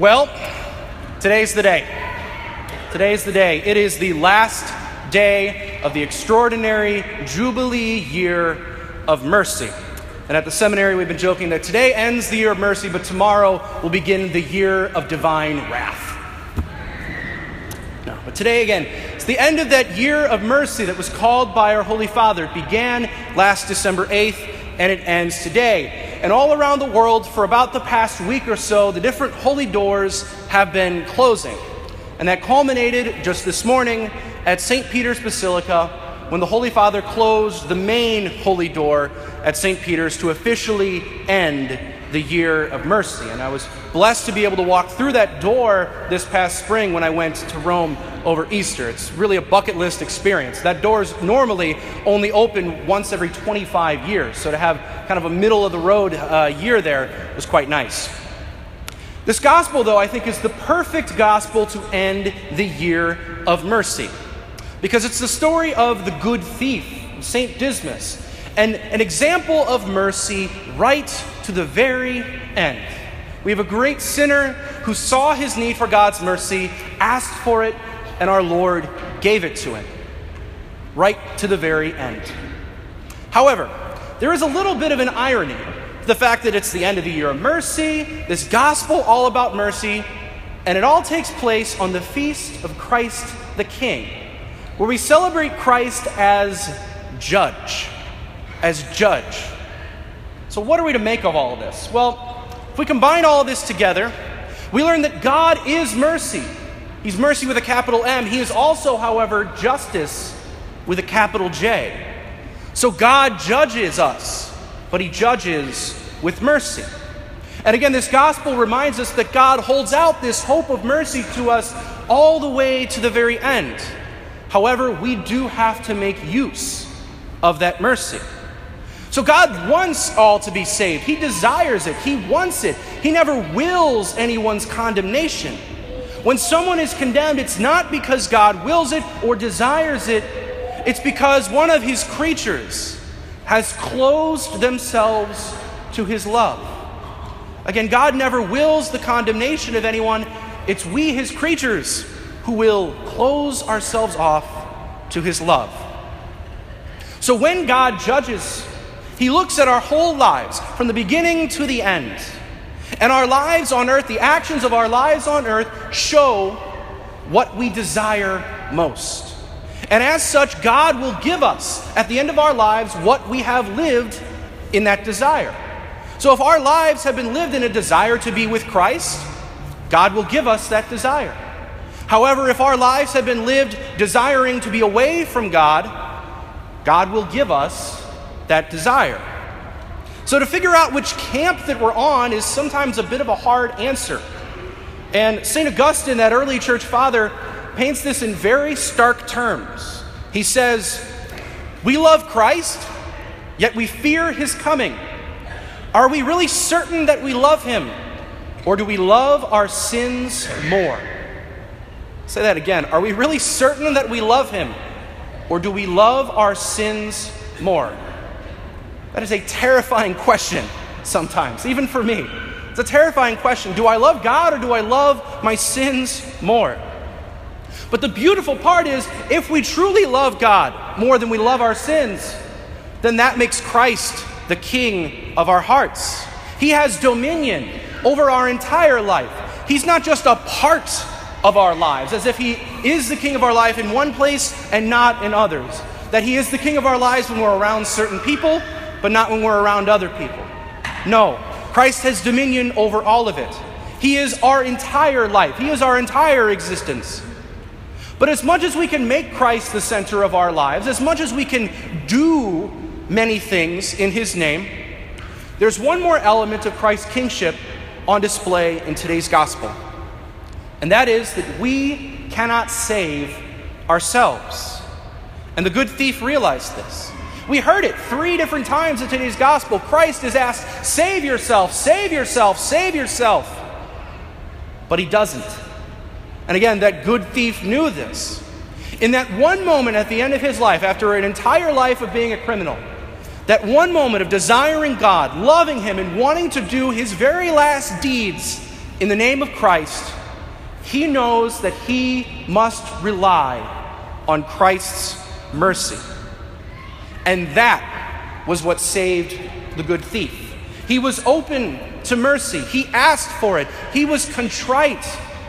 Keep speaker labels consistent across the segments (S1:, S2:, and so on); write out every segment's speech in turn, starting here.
S1: Well, today's the day. Today's the day. It is the last day of the extraordinary Jubilee year of mercy. And at the seminary, we've been joking that today ends the year of mercy, but tomorrow will begin the year of divine wrath. No, but today again, it's the end of that year of mercy that was called by our Holy Father. It began last December 8th, and it ends today. And all around the world, for about the past week or so, the different holy doors have been closing. And that culminated just this morning at St. Peter's Basilica when the Holy Father closed the main holy door at St. Peter's to officially end the year of mercy. And I was blessed to be able to walk through that door this past spring when I went to Rome over Easter. It's really a bucket list experience. That door is normally only open once every 25 years, so to have kind of a middle of the road uh, year there was quite nice. This gospel, though, I think is the perfect gospel to end the year of mercy because it's the story of the good thief, St. Dismas, and an example of mercy right to the very end. We have a great sinner who saw his need for God's mercy, asked for it, and our Lord gave it to him. Right to the very end. However, there is a little bit of an irony the fact that it's the end of the year of mercy, this gospel all about mercy, and it all takes place on the feast of Christ the King, where we celebrate Christ as judge. As judge. So, what are we to make of all of this? Well, if we combine all this together, we learn that God is mercy. He's mercy with a capital M. He is also, however, justice with a capital J. So God judges us, but He judges with mercy. And again, this gospel reminds us that God holds out this hope of mercy to us all the way to the very end. However, we do have to make use of that mercy. So God wants all to be saved. He desires it. He wants it. He never wills anyone's condemnation. When someone is condemned, it's not because God wills it or desires it, it's because one of his creatures has closed themselves to his love. Again, God never wills the condemnation of anyone. It's we, his creatures, who will close ourselves off to his love. So when God judges he looks at our whole lives from the beginning to the end. And our lives on earth, the actions of our lives on earth, show what we desire most. And as such, God will give us at the end of our lives what we have lived in that desire. So if our lives have been lived in a desire to be with Christ, God will give us that desire. However, if our lives have been lived desiring to be away from God, God will give us that desire. So, to figure out which camp that we're on is sometimes a bit of a hard answer. And St. Augustine, that early church father, paints this in very stark terms. He says, We love Christ, yet we fear his coming. Are we really certain that we love him? Or do we love our sins more? Say that again. Are we really certain that we love him? Or do we love our sins more? That is a terrifying question sometimes, even for me. It's a terrifying question. Do I love God or do I love my sins more? But the beautiful part is, if we truly love God more than we love our sins, then that makes Christ the King of our hearts. He has dominion over our entire life. He's not just a part of our lives, as if He is the King of our life in one place and not in others. That He is the King of our lives when we're around certain people but not when we're around other people. No, Christ has dominion over all of it. He is our entire life, He is our entire existence. But as much as we can make Christ the center of our lives, as much as we can do many things in His name, there's one more element of Christ's kingship on display in today's gospel. And that is that we cannot save ourselves. And the good thief realized this. We heard it three different times in today's gospel. Christ is asked, Save yourself, save yourself, save yourself. But he doesn't. And again, that good thief knew this. In that one moment at the end of his life, after an entire life of being a criminal, that one moment of desiring God, loving Him, and wanting to do His very last deeds, in the name of Christ, he knows that he must rely on Christ's mercy. And that was what saved the good thief. He was open to mercy, he asked for it, he was contrite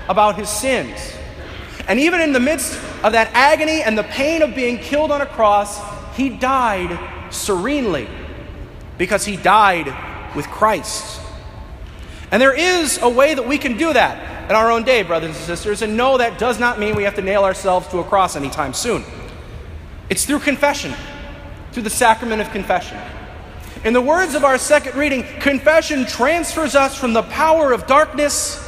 S1: about his sins. And even in the midst of that agony and the pain of being killed on a cross, he died serenely because he died with Christ. And there is a way that we can do that in our own day, brothers and sisters. And no, that does not mean we have to nail ourselves to a cross anytime soon. It's through confession, through the sacrament of confession. In the words of our second reading, confession transfers us from the power of darkness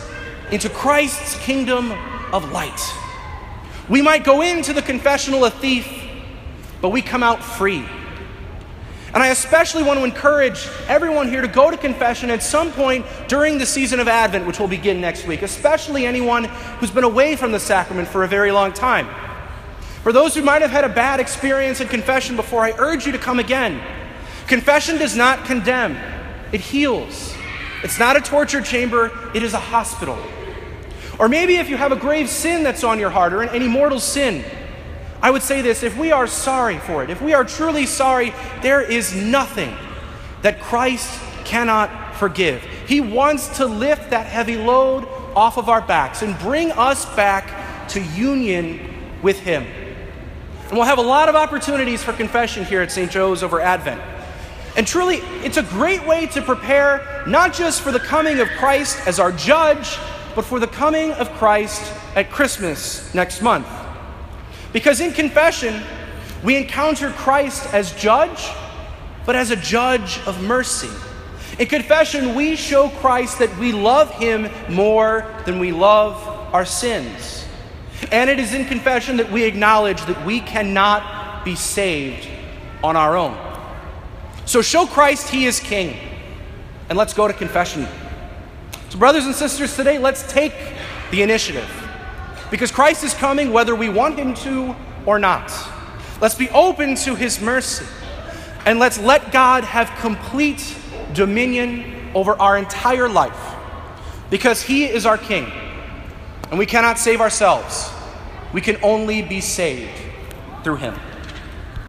S1: into Christ's kingdom of light. We might go into the confessional a thief, but we come out free. And I especially want to encourage everyone here to go to confession at some point during the season of Advent, which will begin next week, especially anyone who's been away from the sacrament for a very long time. For those who might have had a bad experience in confession before, I urge you to come again. Confession does not condemn, it heals. It's not a torture chamber, it is a hospital. Or maybe if you have a grave sin that's on your heart or an, any mortal sin, I would say this if we are sorry for it, if we are truly sorry, there is nothing that Christ cannot forgive. He wants to lift that heavy load off of our backs and bring us back to union with Him. And we'll have a lot of opportunities for confession here at St. Joe's over Advent. And truly, it's a great way to prepare not just for the coming of Christ as our judge, but for the coming of Christ at Christmas next month. Because in confession, we encounter Christ as judge, but as a judge of mercy. In confession, we show Christ that we love him more than we love our sins. And it is in confession that we acknowledge that we cannot be saved on our own. So show Christ he is king. And let's go to confession. So, brothers and sisters, today let's take the initiative. Because Christ is coming whether we want him to or not. Let's be open to his mercy. And let's let God have complete dominion over our entire life. Because he is our king. And we cannot save ourselves. We can only be saved through him.